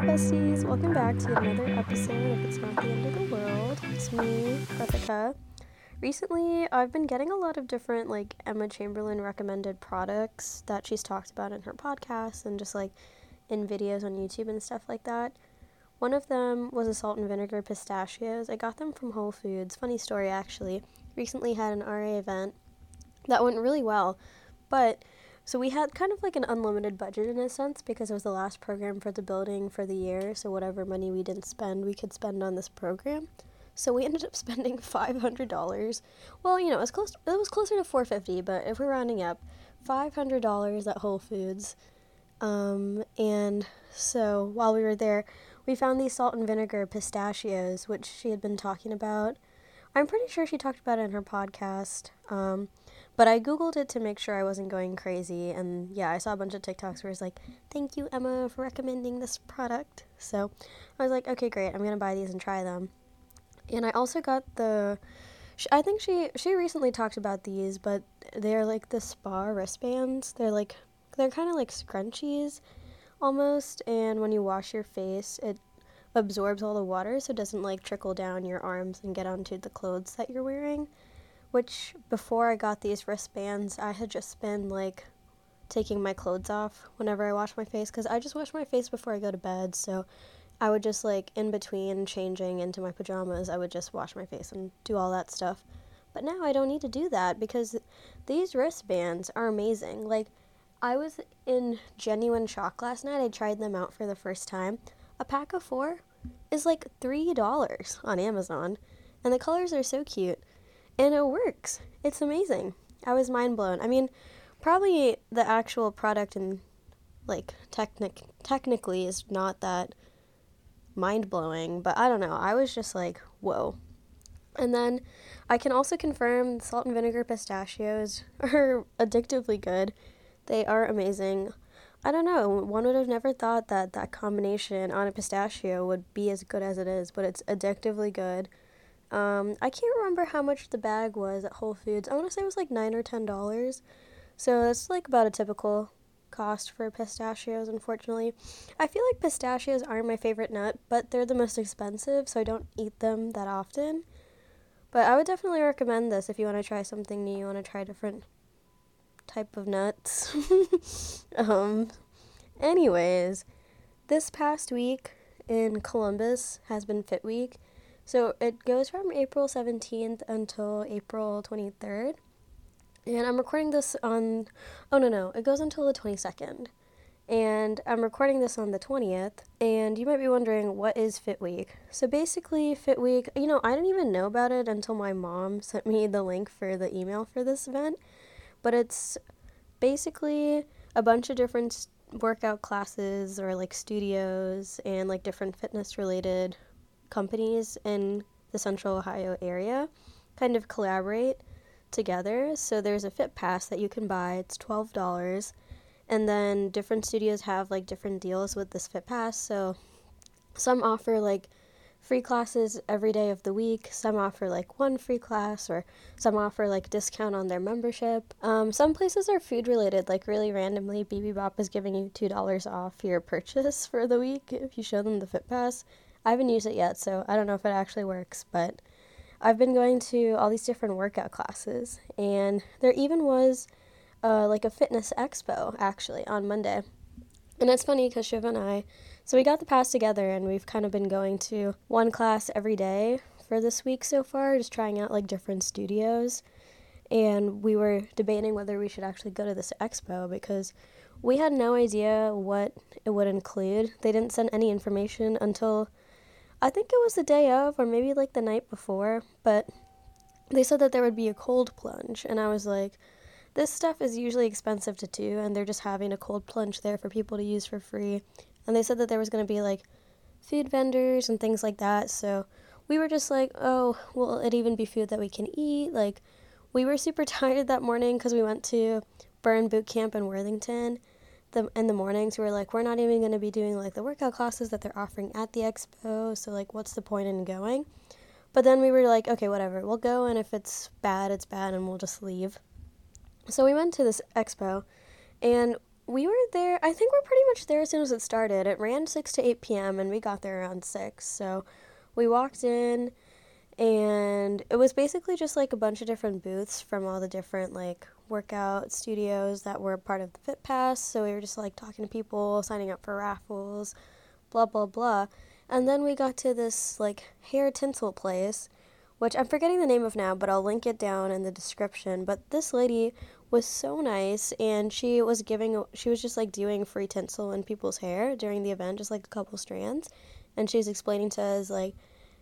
Besties, welcome back to another episode of It's Not the End of the World. It's me, Rebecca. Recently, I've been getting a lot of different, like, Emma Chamberlain recommended products that she's talked about in her podcast and just, like, in videos on YouTube and stuff like that. One of them was a salt and vinegar pistachios. I got them from Whole Foods. Funny story, actually. Recently had an RA event that went really well, but so we had kind of like an unlimited budget in a sense because it was the last program for the building for the year. So whatever money we didn't spend, we could spend on this program. So we ended up spending five hundred dollars. Well, you know, it was close. it was closer to four fifty, but if we're rounding up, five hundred dollars at Whole Foods. Um, and so while we were there, we found these salt and vinegar pistachios, which she had been talking about. I'm pretty sure she talked about it in her podcast. Um, but I Googled it to make sure I wasn't going crazy. And yeah, I saw a bunch of TikToks where it's like, thank you, Emma, for recommending this product. So I was like, okay, great. I'm going to buy these and try them. And I also got the. I think she she recently talked about these, but they're like the spa wristbands. They're like they're kind of like scrunchies, almost. And when you wash your face, it absorbs all the water, so it doesn't like trickle down your arms and get onto the clothes that you're wearing which before I got these wristbands, I had just been like taking my clothes off whenever I wash my face because I just wash my face before I go to bed. So I would just like in between changing into my pajamas, I would just wash my face and do all that stuff. But now I don't need to do that because these wristbands are amazing. Like I was in genuine shock last night. I tried them out for the first time. A pack of 4 is like $3 on Amazon, and the colors are so cute and it works. It's amazing. I was mind blown. I mean, probably the actual product and like technic technically is not that mind blowing, but I don't know. I was just like, whoa. And then I can also confirm salt and vinegar pistachios are addictively good. They are amazing. I don't know. One would have never thought that that combination on a pistachio would be as good as it is, but it's addictively good. Um, I can't remember how much the bag was at Whole Foods. I want to say it was like nine or ten dollars. So that's like about a typical cost for pistachios, unfortunately. I feel like pistachios aren't my favorite nut, but they're the most expensive, so I don't eat them that often. But I would definitely recommend this if you want to try something new, you want to try different type of nuts. um, anyways, this past week in Columbus has been Fit Week so it goes from April 17th until April 23rd. And I'm recording this on, oh no, no, it goes until the 22nd. And I'm recording this on the 20th. And you might be wondering, what is Fit Week? So basically, Fit Week, you know, I didn't even know about it until my mom sent me the link for the email for this event. But it's basically a bunch of different workout classes or like studios and like different fitness related companies in the central Ohio area kind of collaborate together. So there's a Fit Pass that you can buy, it's $12. And then different studios have like different deals with this Fit Pass. So some offer like free classes every day of the week. Some offer like one free class, or some offer like discount on their membership. Um, some places are food related, like really randomly, Bibibop is giving you two dollars off your purchase for the week if you show them the Fit Pass. I haven't used it yet, so I don't know if it actually works, but I've been going to all these different workout classes, and there even was uh, like a fitness expo actually on Monday. And it's funny because Shiva and I, so we got the pass together, and we've kind of been going to one class every day for this week so far, just trying out like different studios. And we were debating whether we should actually go to this expo because we had no idea what it would include. They didn't send any information until I think it was the day of, or maybe like the night before, but they said that there would be a cold plunge, and I was like, this stuff is usually expensive to do, and they're just having a cold plunge there for people to use for free. And they said that there was going to be like food vendors and things like that, so we were just like, oh, will it even be food that we can eat? Like, we were super tired that morning because we went to Burn Boot Camp in Worthington the in the mornings we were like we're not even going to be doing like the workout classes that they're offering at the expo so like what's the point in going but then we were like okay whatever we'll go and if it's bad it's bad and we'll just leave so we went to this expo And we were there, I think we're pretty much there as soon as it started. It ran 6 to 8 p.m., and we got there around 6. So we walked in, and it was basically just like a bunch of different booths from all the different like workout studios that were part of the Fit Pass. So we were just like talking to people, signing up for raffles, blah, blah, blah. And then we got to this like hair tinsel place, which I'm forgetting the name of now, but I'll link it down in the description. But this lady was so nice and she was giving she was just like doing free tinsel in people's hair during the event just like a couple strands and she was explaining to us like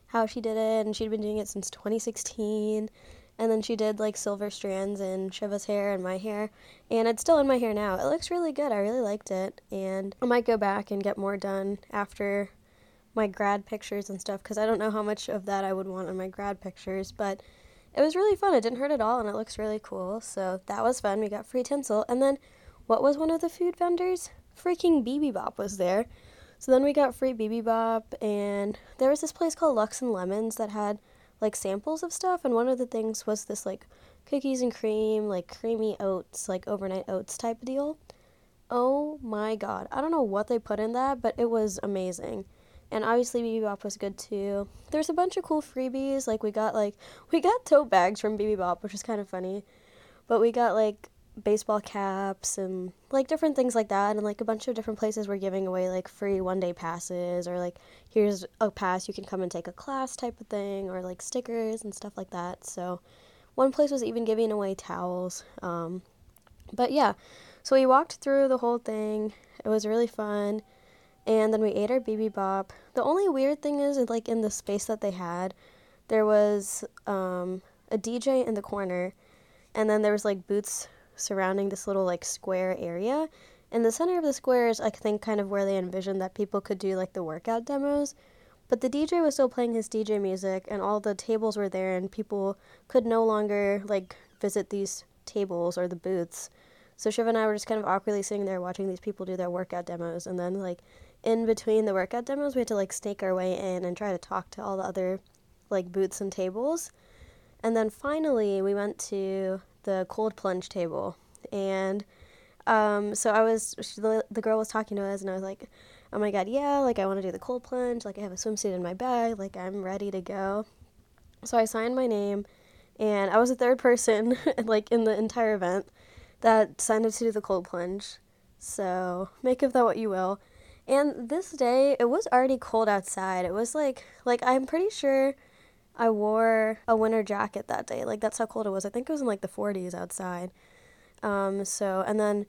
how she did it and she'd been doing it since 2016 and then she did like silver strands in Shiva's hair and my hair and it's still in my hair now it looks really good I really liked it and I might go back and get more done after my grad pictures and stuff because I don't know how much of that I would want in my grad pictures but it was really fun. It didn't hurt at all, and it looks really cool. So that was fun. We got free tinsel. And then, what was one of the food vendors? Freaking Bibibop was there. So then we got free Bibibop, and there was this place called Lux and Lemons that had like samples of stuff. And one of the things was this like cookies and cream, like creamy oats, like overnight oats type deal. Oh my god. I don't know what they put in that, but it was amazing and obviously Bibibop was good too. There's a bunch of cool freebies. Like we got like we got tote bags from Bibibop, which is kind of funny. But we got like baseball caps and like different things like that and like a bunch of different places were giving away like free one day passes or like here's a pass you can come and take a class type of thing or like stickers and stuff like that. So one place was even giving away towels. Um, but yeah, so we walked through the whole thing. It was really fun and then we ate our bb Bibibop. The only weird thing is, like in the space that they had, there was um, a DJ in the corner, and then there was like booths surrounding this little like square area. In the center of the square is, I think, kind of where they envisioned that people could do like the workout demos. But the DJ was still playing his DJ music, and all the tables were there, and people could no longer like visit these tables or the booths. So Shiva and I were just kind of awkwardly sitting there watching these people do their workout demos, and then like in between the workout demos, we had to like snake our way in and try to talk to all the other like booths and tables. And then finally, we went to the cold plunge table. And um, so I was, the, the girl was talking to us, and I was like, oh my god, yeah, like I want to do the cold plunge. Like I have a swimsuit in my bag. Like I'm ready to go. So I signed my name, and I was the third person, like in the entire event, that signed up to do the cold plunge. So make of that what you will. And this day, it was already cold outside. It was like, like I'm pretty sure I wore a winter jacket that day. Like that's how cold it was. I think it was in like the 40s outside. Um, so and then,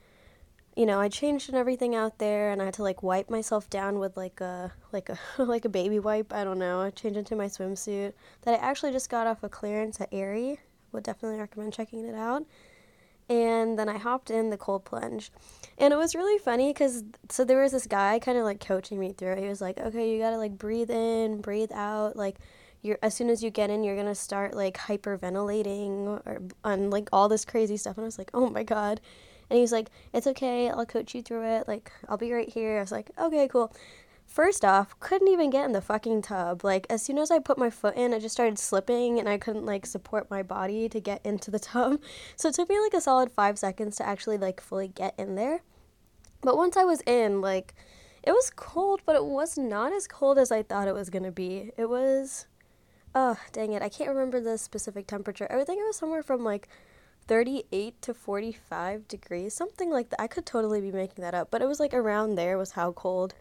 you know, I changed and everything out there, and I had to like wipe myself down with like a like a like a baby wipe. I don't know. I changed into my swimsuit that I actually just got off a clearance at Aerie. Would definitely recommend checking it out and then I hopped in the cold plunge. And it was really funny because so there was this guy kind of like coaching me through. He was like, "Okay, you got to like breathe in, breathe out, like you're as soon as you get in, you're to start like hyperventilating or on like all this crazy stuff." And I was like, "Oh my god." And he's like, "It's okay. I'll coach you through it. Like I'll be right here." I was like, "Okay, cool." First off, couldn't even get in the fucking tub. Like, as soon as I put my foot in, it just started slipping and I couldn't, like, support my body to get into the tub. So it took me, like, a solid five seconds to actually, like, fully get in there. But once I was in, like, it was cold, but it was not as cold as I thought it was gonna be. It was. Oh, dang it. I can't remember the specific temperature. I think it was somewhere from, like, 38 to 45 degrees, something like that. I could totally be making that up, but it was, like, around there was how cold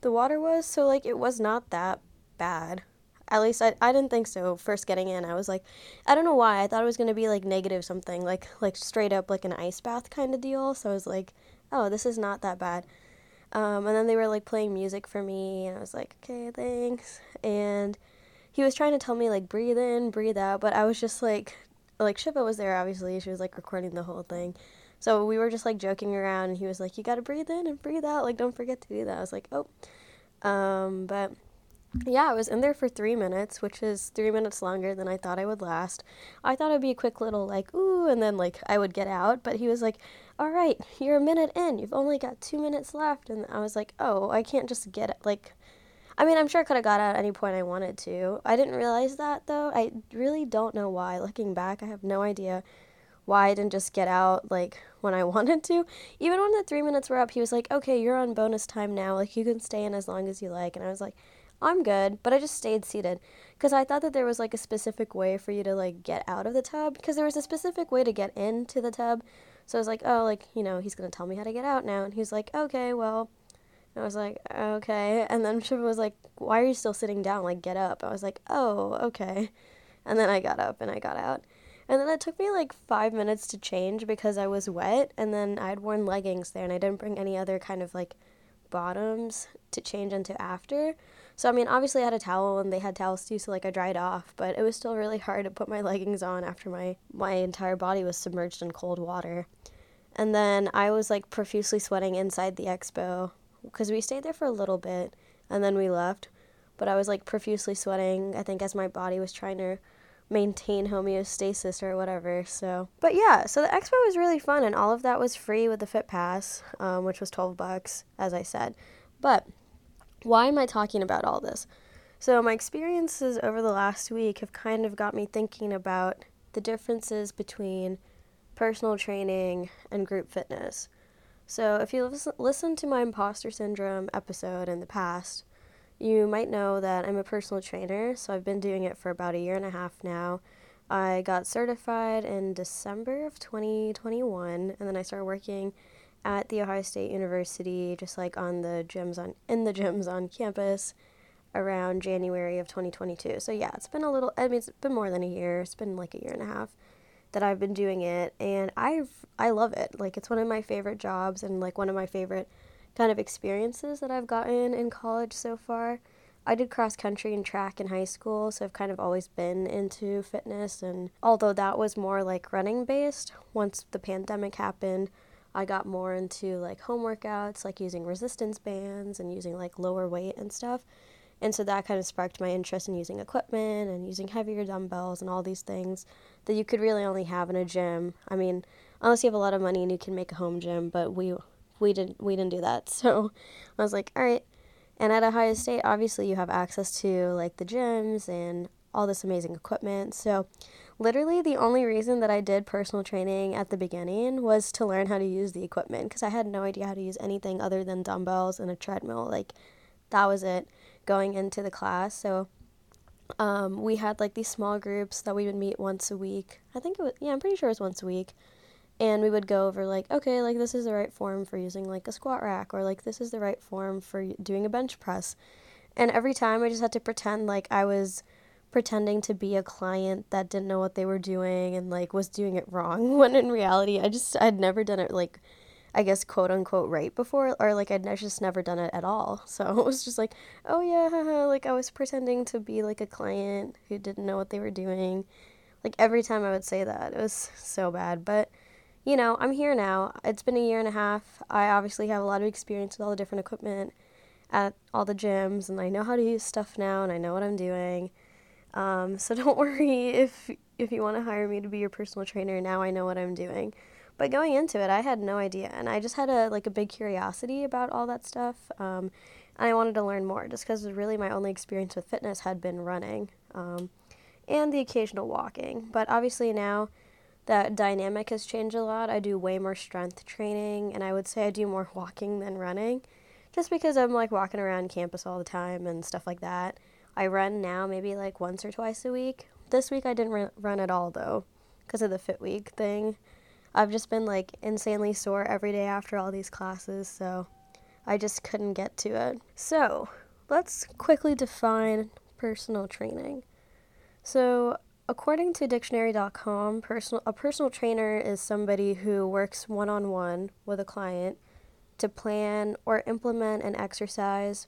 the water was, so like it was not that bad. At least I, I didn't think so first getting in. I was like I don't know why. I thought it was going to be like negative something, like like straight up like an ice bath kind of deal. So I was like, "Oh, this is not that bad." Um, and then they were like playing music for me and I was like, "Okay, thanks." And he was trying to tell me like breathe in, breathe out, but I was just like like Shiva was there obviously. She was like recording the whole thing. So we were just like joking around, and he was like, "You gotta breathe in and breathe out. Like, don't forget to do that." I was like, "Oh," um, but yeah, I was in there for three minutes, which is three minutes longer than I thought I would last. I thought it'd be a quick little like ooh, and then like I would get out. But he was like, "All right, you're a minute in. You've only got two minutes left." And I was like, "Oh, I can't just get it." Like, I mean, I'm sure I could have got out at any point I wanted to. I didn't realize that though. I really don't know why. Looking back, I have no idea why I didn't just get out like when I wanted to. Even when the three minutes were up, he was like, okay, you're on bonus time now. Like, you can stay in as long as you like. And I was like, I'm good. But I just stayed seated because I thought that there was like a specific way for you to like get out of the tub because there was a specific way to get into the tub. So I was like, oh, like, you know, he's to tell me how to get out now. And he was like, okay, well. I was like, okay. And then Shiva was like, why are you still sitting down? Like, get up. I was like, oh, okay. And then I got up and I got out. And then it took me like five minutes to change because I was wet. And then I had worn leggings there and I didn't bring any other kind of like bottoms to change into after. So, I mean, obviously I had a towel and they had towels too, so like I dried off, but it was still really hard to put my leggings on after my, my entire body was submerged in cold water. And then I was like profusely sweating inside the expo because we stayed there for a little bit and then we left. But I was like profusely sweating, I think, as my body was trying to maintain homeostasis or whatever. So, but yeah, so the expo was really fun, and all of that was free with the Fit Pass, um, which was 12 bucks, as I said. But why am I talking about all this? So, my experiences over the last week have kind of got me thinking about the differences between personal training and group fitness. So, if you listen to my imposter syndrome episode in the past, you might know that I'm a personal trainer, so I've been doing it for about a year and a half now. I got certified in December of 2021, and then I started working at the Ohio State University, just like on the gyms on in the gyms on campus around January of 2022. So yeah, it's been a little I mean it's been more than a year. It's been like a year and a half that I've been doing it and I've I love it. Like it's one of my favorite jobs and like one of my favorite kind of experiences that I've gotten in college so far. I did cross country and track in high school, so I've kind of always been into fitness and although that was more like running based, once the pandemic happened, I got more into like home workouts, like using resistance bands and using like lower weight and stuff. And so that kind of sparked my interest in using equipment and using heavier dumbbells and all these things that you could really only have in a gym. I mean, unless you have a lot of money and you can make a home gym, but we we didn't we didn't do that. So I was like, all right. And at Ohio State, obviously you have access to like the gyms and all this amazing equipment. So literally the only reason that I did personal training at the beginning was to learn how to use the equipment because I had no idea how to use anything other than dumbbells and a treadmill. Like that was it going into the class. So um, we had like these small groups that we would meet once a week. I think it was, yeah, I'm pretty sure it was once a week. And we would go over like, okay, like this is the right form for using like a squat rack, or like this is the right form for doing a bench press. And every time I just had to pretend like I was pretending to be a client that didn't know what they were doing and like was doing it wrong when in reality I just I'd never done it like I guess quote unquote right before or like I'd just never done it at all. So it was just like, oh yeah, like I was pretending to be like a client who didn't know what they were doing. Like every time I would say that, it was so bad. But you know, I'm here now. It's been a year and a half. I obviously have a lot of experience with all the different equipment at all the gyms and I know how to use stuff now and I know what I'm doing. Um, so don't worry if if you want to hire me to be your personal trainer. Now I know what I'm doing. But going into it, I had no idea, and I just had a like a big curiosity about all that stuff, um, and I wanted to learn more. Just because really my only experience with fitness had been running, um, and the occasional walking. But obviously now that dynamic has changed a lot. I do way more strength training, and I would say I do more walking than running, just because I'm like walking around campus all the time and stuff like that. I run now maybe like once or twice a week. This week I didn't run at all though, because of the Fit Week thing. I've just been like insanely sore every day after all these classes, so I just couldn't get to it. So let's quickly define personal training. So, according to dictionary.com, personal, a personal trainer is somebody who works one on one with a client to plan or implement an exercise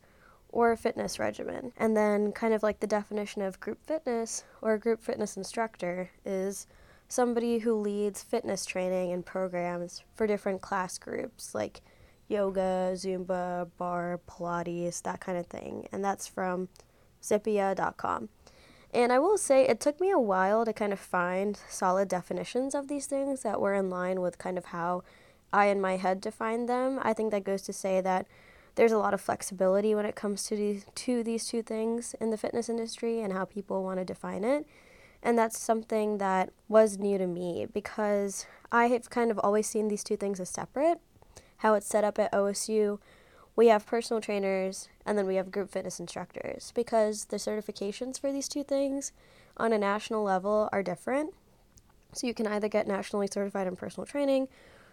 or a fitness regimen. And then, kind of like the definition of group fitness or group fitness instructor is somebody who leads fitness training and programs for different class groups like yoga, Zumba, barre, Pilates, that kind of thing. And that's from zippia.com. And I will say it took me a while to kind of find solid definitions of these things that were in line with kind of how I in my head defined them. I think that goes to say that there's a lot of flexibility when it comes to these, to these two things in the fitness industry and how people want to define it. And that's something that was new to me because I have kind of always seen these two things as separate. How it's set up at OSU, we have personal trainers and then we have group fitness instructors because the certifications for these two things on a national level are different. So you can either get nationally certified in personal training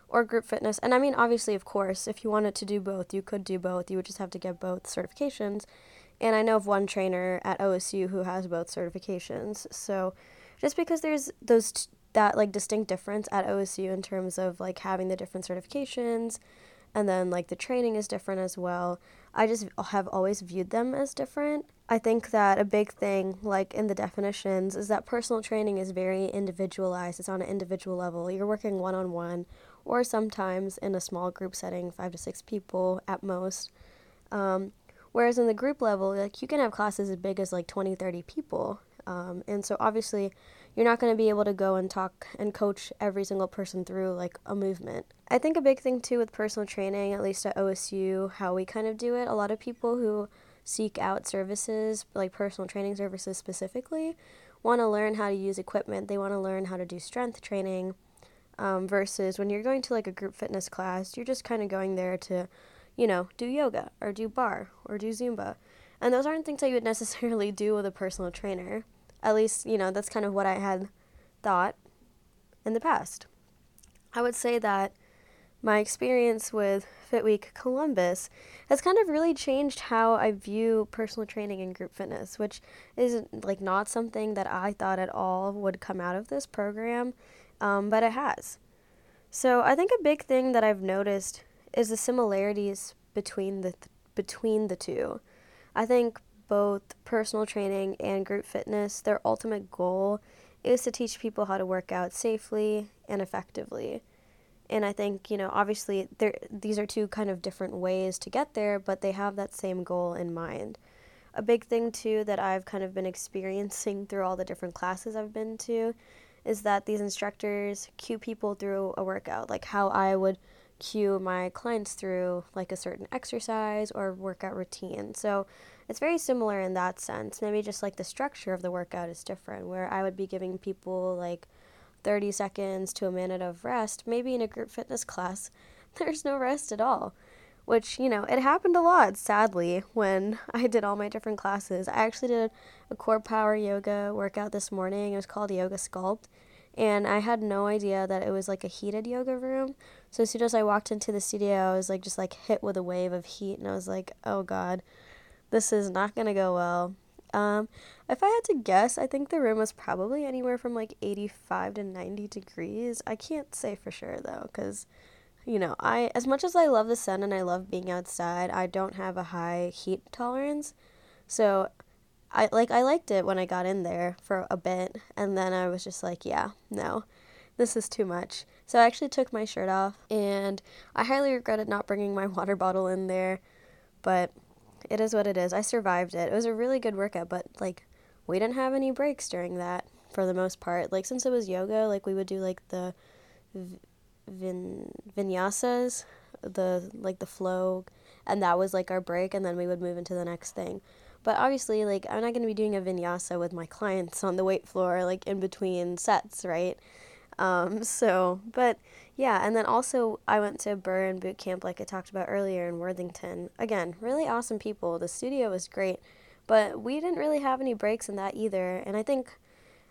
or group fitness. And I mean, obviously, of course, if you wanted to do both, you could do both. You would just have to get both certifications. And I know of one trainer at OSU who has both certifications. So just because there's those t- that like distinct difference at OSU in terms of like having the different certifications and then like the training is different as well. I just have always viewed them as different. I think that a big thing, like in the definitions, is that personal training is very individualized. It's on an individual level. You're working one on one, or sometimes in a small group setting, five to six people at most. Um, whereas in the group level, like you can have classes as big as like 20, 30 people. Um, and so obviously, you're not going to be able to go and talk and coach every single person through like a movement. I think a big thing too with personal training, at least at OSU, how we kind of do it, a lot of people who seek out services, like personal training services specifically, want to learn how to use equipment. They want to learn how to do strength training. Um, versus when you're going to like a group fitness class, you're just kind of going there to, you know, do yoga or do barre or do Zumba. And those aren't things that you would necessarily do with a personal trainer. At least, you know, that's kind of what I had thought in the past. I would say that my experience with Fit Week Columbus has kind of really changed how I view personal training and group fitness, which is like not something that I thought at all would come out of this program, um, but it has. So I think a big thing that I've noticed is the similarities between the th- between the two. I think both personal training and group fitness, their ultimate goal is to teach people how to work out safely and effectively. And I think, you know, obviously there these are two kind of different ways to get there, but they have that same goal in mind. A big thing too that I've kind of been experiencing through all the different classes I've been to is that these instructors cue people through a workout, like how I would cue my clients through like a certain exercise or workout routine. So it's very similar in that sense. Maybe just like the structure of the workout is different, where I would be giving people like 30 seconds to a minute of rest. Maybe in a group fitness class, there's no rest at all. Which, you know, it happened a lot, sadly, when I did all my different classes. I actually did a CorePower Yoga workout this morning. It was called Yoga Sculpt. And I had no idea that it was like a heated yoga room. So as soon as I walked into the studio, I was like just like hit with a wave of heat. And I was like, oh God, this is not going to go well. Um, if I had to guess, I think the room was probably anywhere from like 85 to 90 degrees. I can't say for sure though, because, you know, I as much as I love the sun and I love being outside, I don't have a high heat tolerance. So, I like I liked it when I got in there for a bit, and then I was just like, yeah, no, this is too much. So I actually took my shirt off, and I highly regretted not bringing my water bottle in there, but it is what it is. I survived it. It was a really good workout, but like we didn't have any breaks during that for the most part. Like since it was yoga, like we would do like the vin vinyasas, the like the flow, and that was like our break, and then we would move into the next thing. But obviously, like I'm not gonna be doing a vinyasa with my clients on the weight floor, like in between sets, right? Um, so, but yeah, and then also I went to Burn Boot Camp, like I talked about earlier in Worthington. Again, really awesome people. The studio was great, but we didn't really have any breaks in that either. And I think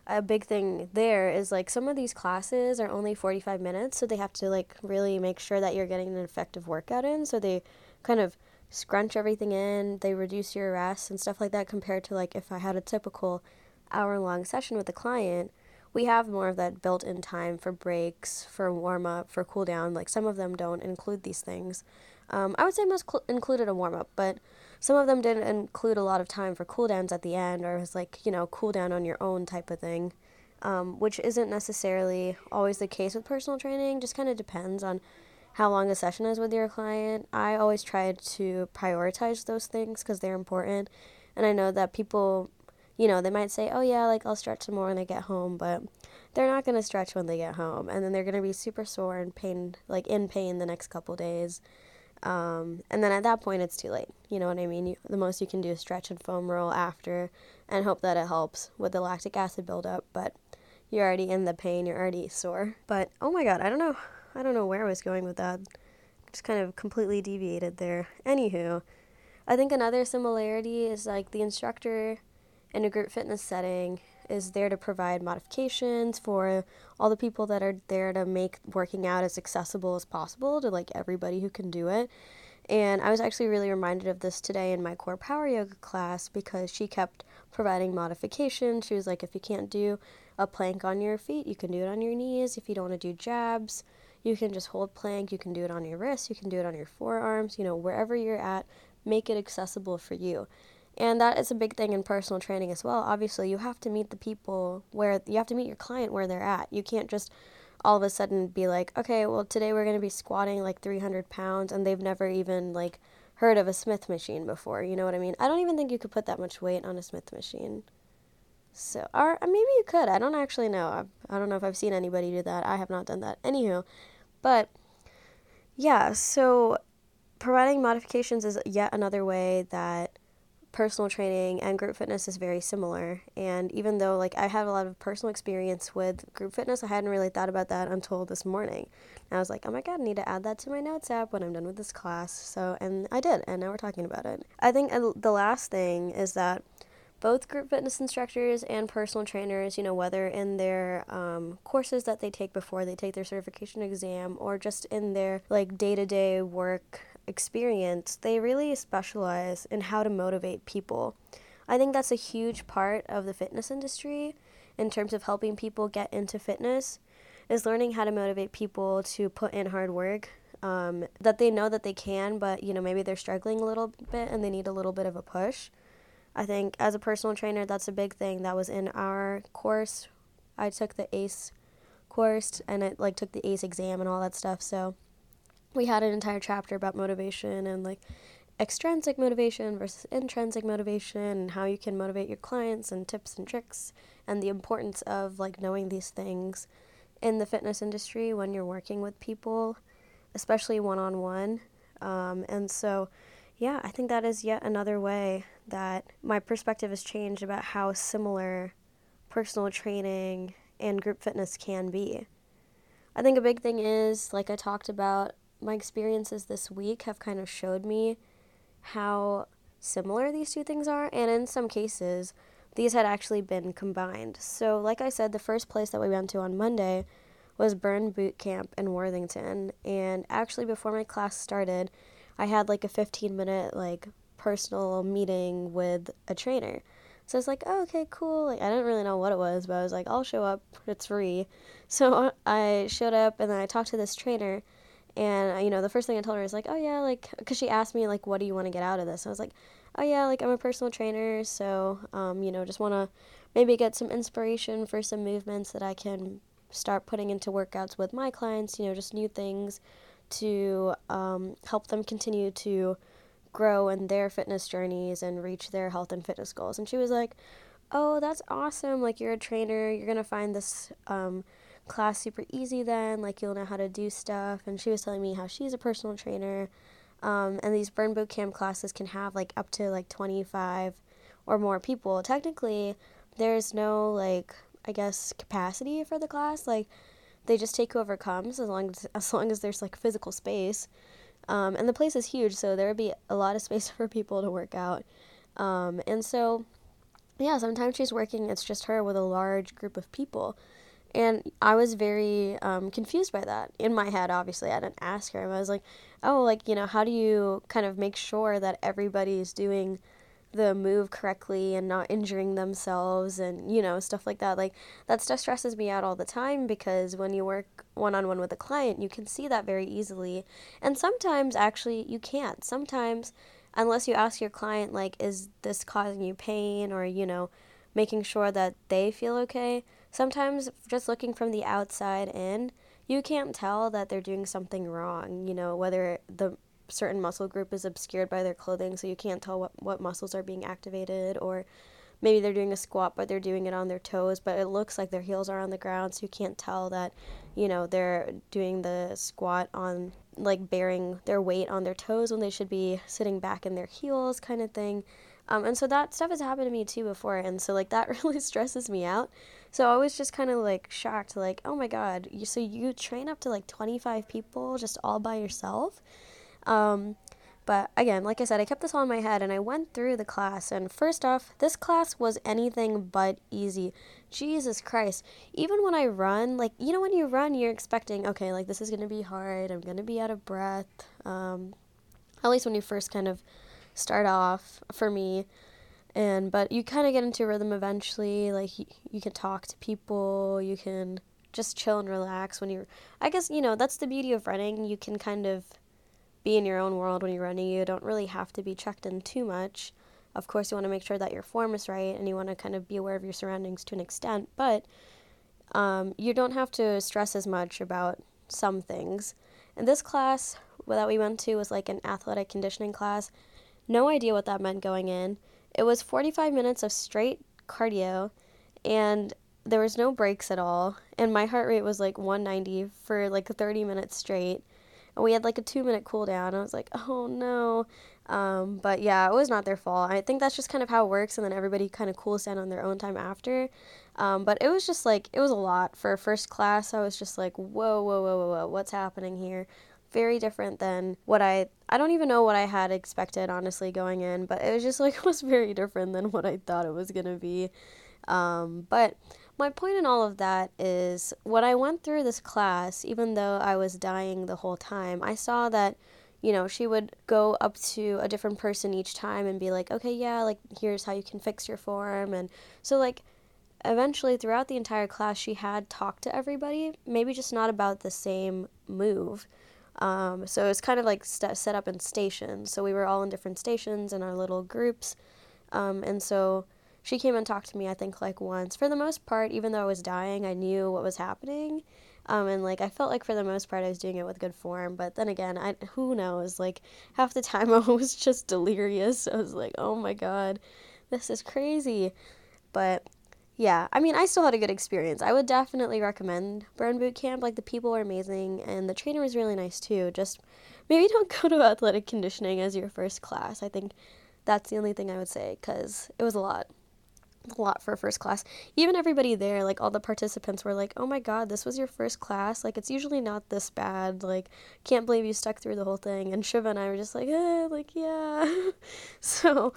a big thing there is like some of these classes are only 45 minutes, so they have to like really make sure that you're getting an effective workout in. So they kind of scrunch everything in, they reduce your rest and stuff like that compared to like if I had a typical hour long session with a client we have more of that built in time for breaks, for warm up, for cool down. Like some of them don't include these things. Um, I would say most cl- included a warm up, but some of them didn't include a lot of time for cool downs at the end, or it was like, you know, cool down on your own type of thing, um, which isn't necessarily always the case with personal training, just kind of depends on how long the session is with your client. I always try to prioritize those things because they're important. And I know that people you know, they might say, oh yeah, like I'll stretch some more when I get home, but they're not going to stretch when they get home. And then they're going to be super sore and pain, like in pain the next couple days. Um, and then at that point, it's too late. You know what I mean? You, the most you can do is stretch and foam roll after and hope that it helps with the lactic acid buildup. But you're already in the pain, you're already sore. But oh my god, I don't know. I don't know where I was going with that. Just kind of completely deviated there. Anywho, I think another similarity is like the instructor in a group fitness setting is there to provide modifications for all the people that are there to make working out as accessible as possible to like everybody who can do it. And I was actually really reminded of this today in my CorePower Yoga class because she kept providing modifications. She was like, if you can't do a plank on your feet, you can do it on your knees. If you don't want to do jabs, you can just hold plank. You can do it on your wrists. You can do it on your forearms. You know, wherever you're at, make it accessible for you. And that is a big thing in personal training as well. Obviously, you have to meet the people where you have to meet your client where they're at. You can't just all of a sudden be like, okay, well, today we're going to be squatting like 300 pounds, and they've never even like heard of a Smith machine before. You know what I mean? I don't even think you could put that much weight on a Smith machine. So, or uh, maybe you could. I don't actually know. I, I don't know if I've seen anybody do that. I have not done that. Anywho, but yeah, so providing modifications is yet another way that personal training and group fitness is very similar. And even though like I have a lot of personal experience with group fitness, I hadn't really thought about that until this morning. And I was like, oh my god, I need to add that to my notes app when I'm done with this class. So and I did, and now we're talking about it. I think the last thing is that both group fitness instructors and personal trainers, you know, whether in their um, courses that they take before they take their certification exam or just in their like day to day work experience, they really specialize in how to motivate people. I think that's a huge part of the fitness industry in terms of helping people get into fitness is learning how to motivate people to put in hard work um, that they know that they can but you know maybe they're struggling a little bit and they need a little bit of a push i think as a personal trainer that's a big thing that was in our course i took the ACE course and it like took the ACE exam and all that stuff so we had an entire chapter about motivation and like extrinsic motivation versus intrinsic motivation and how you can motivate your clients and tips and tricks and the importance of like knowing these things in the fitness industry when you're working with people especially one-on-one. Um, and so yeah i think that is yet another way that my perspective has changed about how similar personal training and group fitness can be. I think a big thing is like i talked about my experiences this week have kind of showed me how similar these two things are, and in some cases, these had actually been combined. So, like I said, the first place that we went to on Monday was Burn Boot Camp in Worthington, and actually, before my class started, I had like a 15 minute like personal meeting with a trainer. So I was like, oh, okay, cool. Like, I didn't really know what it was, but I was like, I'll show up. It's free. So I showed up and then I talked to this trainer and, uh, you know, the first thing I told her is like, oh, yeah, like, because she asked me, like, what do you want to get out of this? I was like, oh, yeah, like, I'm a personal trainer, so, um, you know, just want to maybe get some inspiration for some movements that I can start putting into workouts with my clients, you know, just new things to um, help them continue to grow in their fitness journeys and reach their health and fitness goals. And she was like, oh, that's awesome. Like, you're a trainer, you're going to find this. Um, class super easy then, like you'll know how to do stuff. And she was telling me how she's a personal trainer. Um, and these burn boot camp classes can have like up to like 25 or more people. Technically, there's no like I guess capacity for the class. Like they just take whoever comes as long as as long as there's like physical space. Um, and the place is huge, so there would be a lot of space for people to work out. Um, and so, yeah, sometimes she's working. It's just her with a large group of people. And I was very um, confused by that. In my head, obviously, I didn't ask her. I was like, oh, like, you know, how do you kind of make sure that everybody's doing the move correctly and not injuring themselves and, you know, stuff like that? Like, that stuff stresses me out all the time because when you work one on one with a client, you can see that very easily. And sometimes, actually, you can't. Sometimes, unless you ask your client, like, is this causing you pain or, you know, making sure that they feel okay sometimes just looking from the outside in, you can't tell that they're doing something wrong, you know, whether the certain muscle group is obscured by their clothing, so you can't tell what, what muscles are being activated, or maybe they're doing a squat but they're doing it on their toes but it looks like their heels are on the ground so you can't tell that you know they're doing the squat on like bearing their weight on their toes when they should be sitting back in their heels kind of thing. Um, and so that stuff has happened to me too before and so like that really stresses me out so i was just kind of like shocked like oh my god you, so you train up to like 25 people just all by yourself um, but again, like I said, I kept this all in my head and I went through the class. And first off, this class was anything but easy. Jesus Christ. Even when I run, like, you know, when you run, you're expecting, okay, like, this is going to be hard. I'm going to be out of breath. Um, at least when you first kind of start off for me. And, but you kind of get into rhythm eventually. Like, you, you can talk to people, you can just chill and relax when you're, I guess, you know, that's the beauty of running. You can kind of be in your own world when you're running. You don't really have to be checked in too much. Of course, you want to make sure that your form is right and you want to kind of be aware of your surroundings to an extent, but um, you don't have to stress as much about some things. And this class that we went to was like an athletic conditioning class. No idea what that meant going in. It was 45 minutes of straight cardio, and there was no breaks at all. And my heart rate was like 190 for like 30 minutes straight and we had like a two minute cool down. I was like, oh no. Um, but yeah, it was not their fault. I think that's just kind of how it works, and then everybody kind of cools down on their own time after. Um, but it was just like, it was a lot. For first class, I was just like, whoa, whoa, whoa, whoa, whoa, what's happening here? Very different than what I, I don't even know what I had expected, honestly, going in, but it was just like, it was very different than what I thought it was going to be. Um, but my point in all of that is when I went through this class, even though I was dying the whole time, I saw that, you know, she would go up to a different person each time and be like, okay, yeah, like, here's how you can fix your form. And so, like, eventually throughout the entire class, she had talked to everybody, maybe just not about the same move. Um, so it's kind of like st- set up in stations. So we were all in different stations in our little groups. Um, and so she came and talked to me, I think, like once. For the most part, even though I was dying, I knew what was happening. Um, and like I felt like for the most part I was doing it with good form, but then again, I who knows? Like half the time I was just delirious. I was like, "Oh my god, this is crazy." But yeah, I mean, I still had a good experience. I would definitely recommend Burn Boot Camp. Like the people were amazing and the trainer was really nice too. Just maybe don't go to athletic conditioning as your first class. I think that's the only thing I would say cuz it was a lot a lot for a first class. Even everybody there, like all the participants were like, "Oh my god, this was your first class? Like it's usually not this bad. Like can't believe you stuck through the whole thing." And Shiva and I were just like, "Eh, like yeah." so,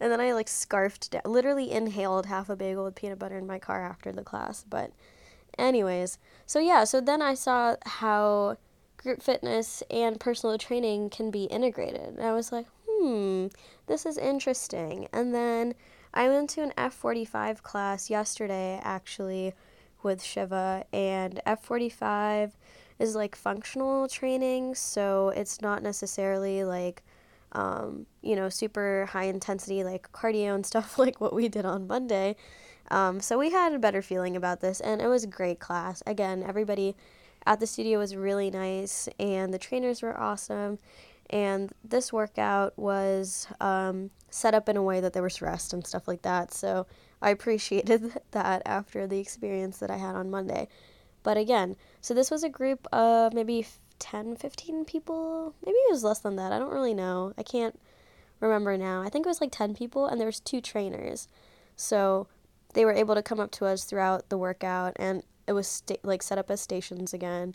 and then I like scarfed down, literally inhaled half a bagel with peanut butter in my car after the class. But anyways, so yeah, so then I saw how group fitness and personal training can be integrated. And I was like, "Hmm, this is interesting." And then I went to an F45 class yesterday actually with Shiva, and F45 is like functional training, so it's not necessarily like, um, you know, super high intensity like cardio and stuff like what we did on Monday. Um, so we had a better feeling about this, and it was a great class. Again, everybody at the studio was really nice, and the trainers were awesome. And this workout was um, set up in a way that there was rest and stuff like that. So I appreciated that after the experience that I had on Monday. But again, so this was a group of maybe 10, 15 people. Maybe it was less than that. I don't really know. I can't remember now. I think it was like 10 people and there was two trainers. So they were able to come up to us throughout the workout and it was sta- like set up as stations again.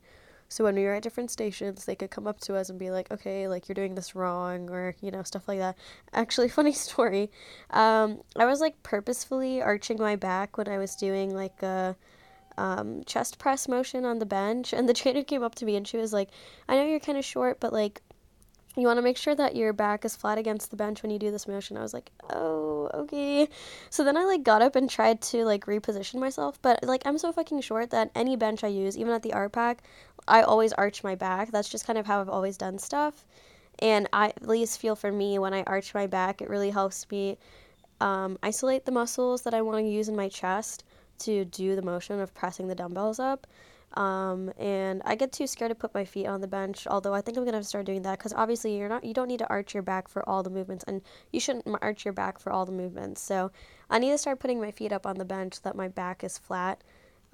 So when we were at different stations, they could come up to us and be like, okay, like you're doing this wrong, or, you know, stuff like that. Actually, funny story. Um, I was like purposefully arching my back when I was doing like a um, chest press motion on the bench, and the trainer came up to me and she was like, I know you're kind of short, but like, you want to make sure that your back is flat against the bench when you do this motion. I was like, oh, okay. So then I like got up and tried to like reposition myself, but like I'm so fucking short that any bench I use, even at the RPAC, I always arch my back. That's just kind of how I've always done stuff. And I at least feel for me when I arch my back, it really helps me um, isolate the muscles that I want to use in my chest to do the motion of pressing the dumbbells up. Um, and I get too scared to put my feet on the bench. Although I think I'm gonna start doing that because obviously you're not you don't need to arch your back for all the movements, and you shouldn't arch your back for all the movements. So I need to start putting my feet up on the bench so that my back is flat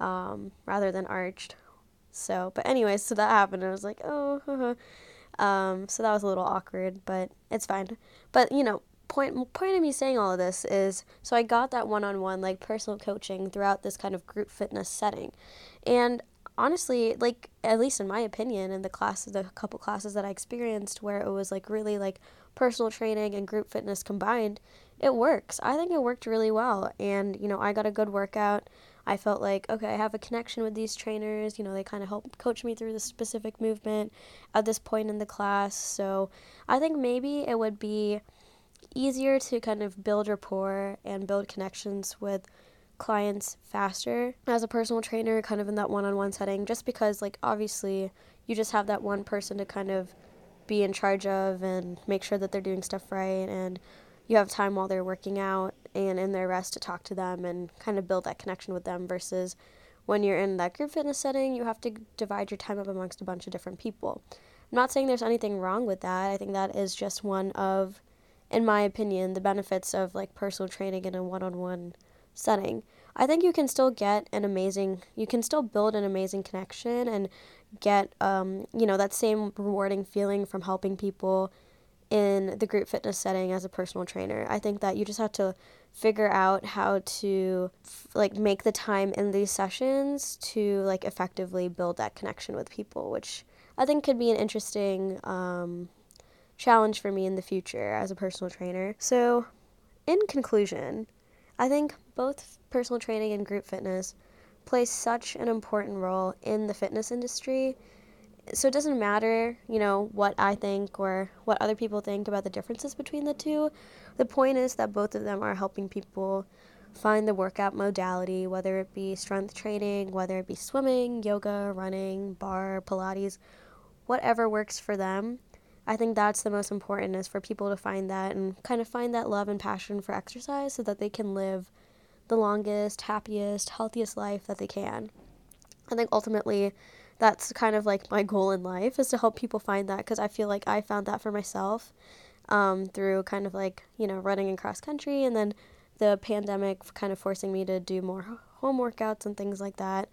um, rather than arched. So, but anyways, so that happened, I was like, oh, um, so that was a little awkward, but it's fine. But you know, point point of me saying all of this is so I got that one on one like personal coaching throughout this kind of group fitness setting, and honestly, like at least in my opinion, in the classes, the couple classes that I experienced where it was like really like personal training and group fitness combined, it works. I think it worked really well, and you know, I got a good workout. I felt like, okay, I have a connection with these trainers. You know, they kind of help coach me through the specific movement at this point in the class. So I think maybe it would be easier to kind of build rapport and build connections with clients faster as a personal trainer, kind of in that one on one setting, just because, like, obviously, you just have that one person to kind of be in charge of and make sure that they're doing stuff right and you have time while they're working out and in their rest to talk to them and kind of build that connection with them versus when you're in that group fitness setting, you have to divide your time up amongst a bunch of different people. I'm not saying there's anything wrong with that. I think that is just one of, in my opinion, the benefits of like personal training in a one on one setting. I think you can still get an amazing, you can still build an amazing connection and get, um, you know, that same rewarding feeling from helping people in the group fitness setting as a personal trainer. I think that you just have to figure out how to like make the time in these sessions to like effectively build that connection with people, which I think could be an interesting um, challenge for me in the future as a personal trainer. So, in conclusion, I think both personal training and group fitness play such an important role in the fitness industry so it doesn't matter, you know, what I think or what other people think about the differences between the two. The point is that both of them are helping people find the workout modality, whether it be strength training, whether it be swimming, yoga, running, barre, Pilates, whatever works for them. I think that's the most important is for people to find that and kind of find that love and passion for exercise so that they can live the longest, happiest, healthiest life that they can. I think ultimately that's kind of like my goal in life is to help people find that because I feel like I found that for myself um, through kind of like, you know, running in cross country and then the pandemic kind of forcing me to do more home workouts and things like that.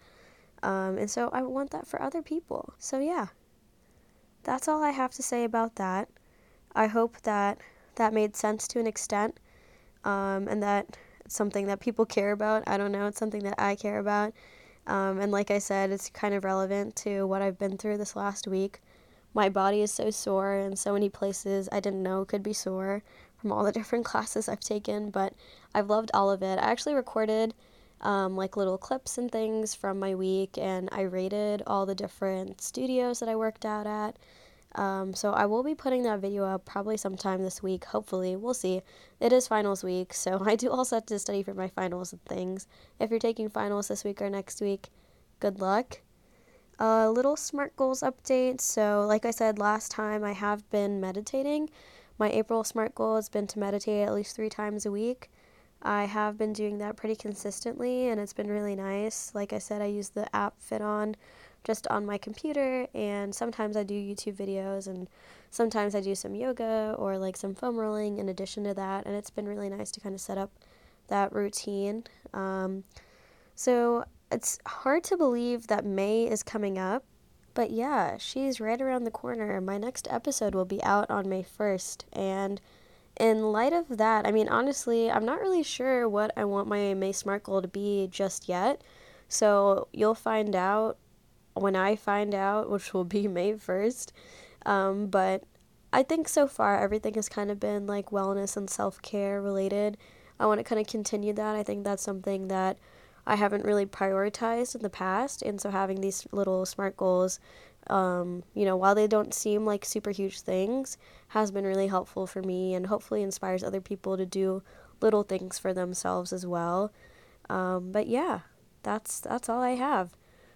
Um, and so I want that for other people. So, yeah, that's all I have to say about that. I hope that that made sense to an extent um, and that it's something that people care about. I don't know, it's something that I care about. Um, and like I said, it's kind of relevant to what I've been through this last week. My body is so sore in so many places I didn't know could be sore from all the different classes I've taken, but I've loved all of it. I actually recorded um, like little clips and things from my week, and I rated all the different studios that I worked out at. Um, so I will be putting that video up probably sometime this week. Hopefully, we'll see. It is finals week, so I do also have to study for my finals and things. If you're taking finals this week or next week, good luck. A uh, little SMART goals update. So, like I said last time, I have been meditating. My April SMART goal has been to meditate at least three times a week. I have been doing that pretty consistently, and it's been really nice. Like I said, I use the app FitOn just on my computer and sometimes I do YouTube videos and sometimes I do some yoga or like some foam rolling in addition to that and it's been really nice to kind of set up that routine. Um, so it's hard to believe that May is coming up, but yeah, she's right around the corner. My next episode will be out on May 1st and in light of that, I mean, honestly, I'm not really sure what I want my May Smart goal to be just yet. So you'll find out when I find out, which will be May 1st. Um, but I think so far everything has kind of been like wellness and self care related. I want to kind of continue that. I think that's something that I haven't really prioritized in the past. And so having these little smart goals, um, you know, while they don't seem like super huge things, has been really helpful for me and hopefully inspires other people to do little things for themselves as well. Um, but yeah, that's that's all I have.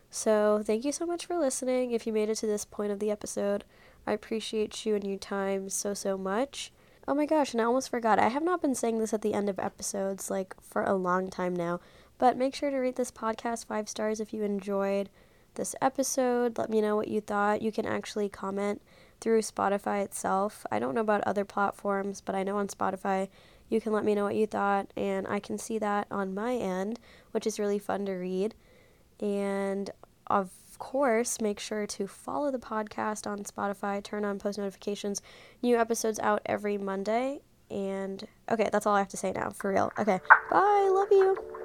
So, thank you so much for listening. If you made it to this point of the episode, I appreciate you and your time so, so much. Oh my gosh, and I almost forgot. I have not been saying this at the end of episodes like for a long time now, but make sure to rate this podcast five stars if you enjoyed this episode. Let me know what you thought. You can actually comment through Spotify itself. I don't know about other platforms, but I know on Spotify you can let me know what you thought, and I can see that on my end, which is really fun to read. And of course, make sure to follow the podcast on Spotify, turn on post notifications. New episodes out every Monday. And okay, that's all I have to say now, for real. Okay, bye, love you.